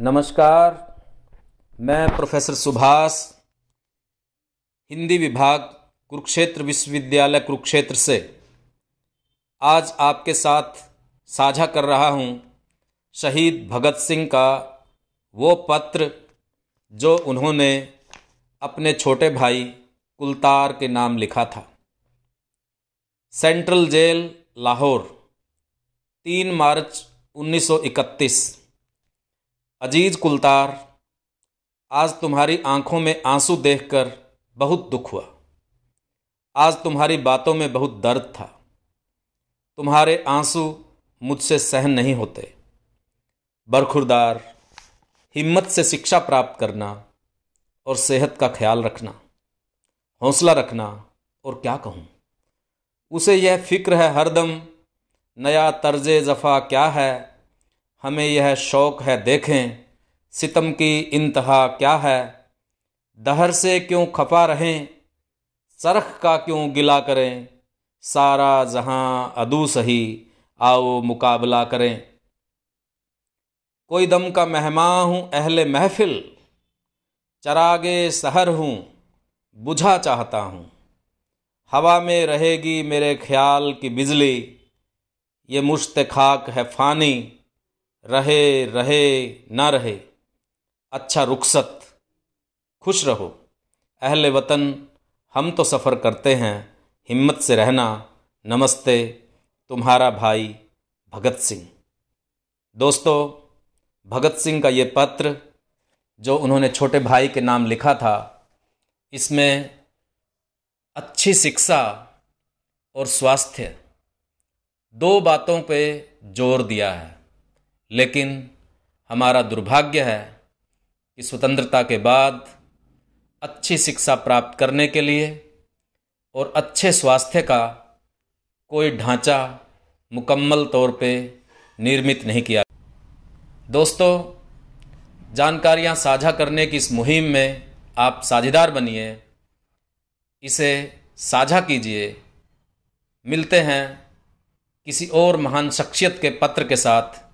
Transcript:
नमस्कार। मैं प्रोफेसर सुभाष, हिंदी विभाग, कुरुक्षेत्र विश्वविद्यालय कुरुक्षेत्र से। आज आपके साथ साझा कर रहा हूँ शहीद भगत सिंह का वो पत्र, जो उन्होंने अपने छोटे भाई कुलतार के नाम लिखा था। सेंट्रल जेल, लाहौर, तीन मार्च 1931 अज़ीज़ कुलतार, आज तुम्हारी आँखों में आँसू देखकर बहुत दुख हुआ। आज तुम्हारी बातों में बहुत दर्द था। तुम्हारे आँसू मुझसे सहन नहीं होते। बरखुरदार, हिम्मत से शिक्षा प्राप्त करना और सेहत का ख्याल रखना, हौसला रखना और क्या कहूँ? उसे यह फ़िक्र है हरदम, नया तर्ज जफ़ा क्या है? हमें यह शौक़ है, देखें। सितम की इंतहा क्या है? दहर से क्यों खफा रहें? सरख का क्यों गिला करें? सारा जहाँ अदू सही, आओ मुकाबला करें। कोई दम का मेहमान हूँ, अहले महफिल। चरागे सहर हूँ, बुझा चाहता हूँ। हवा में रहेगी मेरे ख्याल की बिजली। ये मुश्त खाक है फ़ानी। रहे रहे, ना रहे। अच्छा रुखसत। खुश रहो। अहले वतन, हम तो सफ़र करते हैं। हिम्मत से रहना। नमस्ते। तुम्हारा भाई, भगत सिंह। दोस्तों, भगत सिंह का ये पत्र, जो उन्होंने छोटे भाई के नाम लिखा था, इसमें अच्छी शिक्षा और स्वास्थ्य, दो बातों पे ज़ोर दिया है। लेकिन हमारा दुर्भाग्य है कि स्वतंत्रता के बाद अच्छी शिक्षा प्राप्त करने के लिए और अच्छे स्वास्थ्य का कोई ढांचा मुकम्मल तौर पे निर्मित नहीं किया। दोस्तों, जानकारियाँ साझा करने की इस मुहिम में आप साझेदार बनिए। इसे साझा कीजिए। मिलते हैं किसी और महान शख्सियत के पत्र के साथ।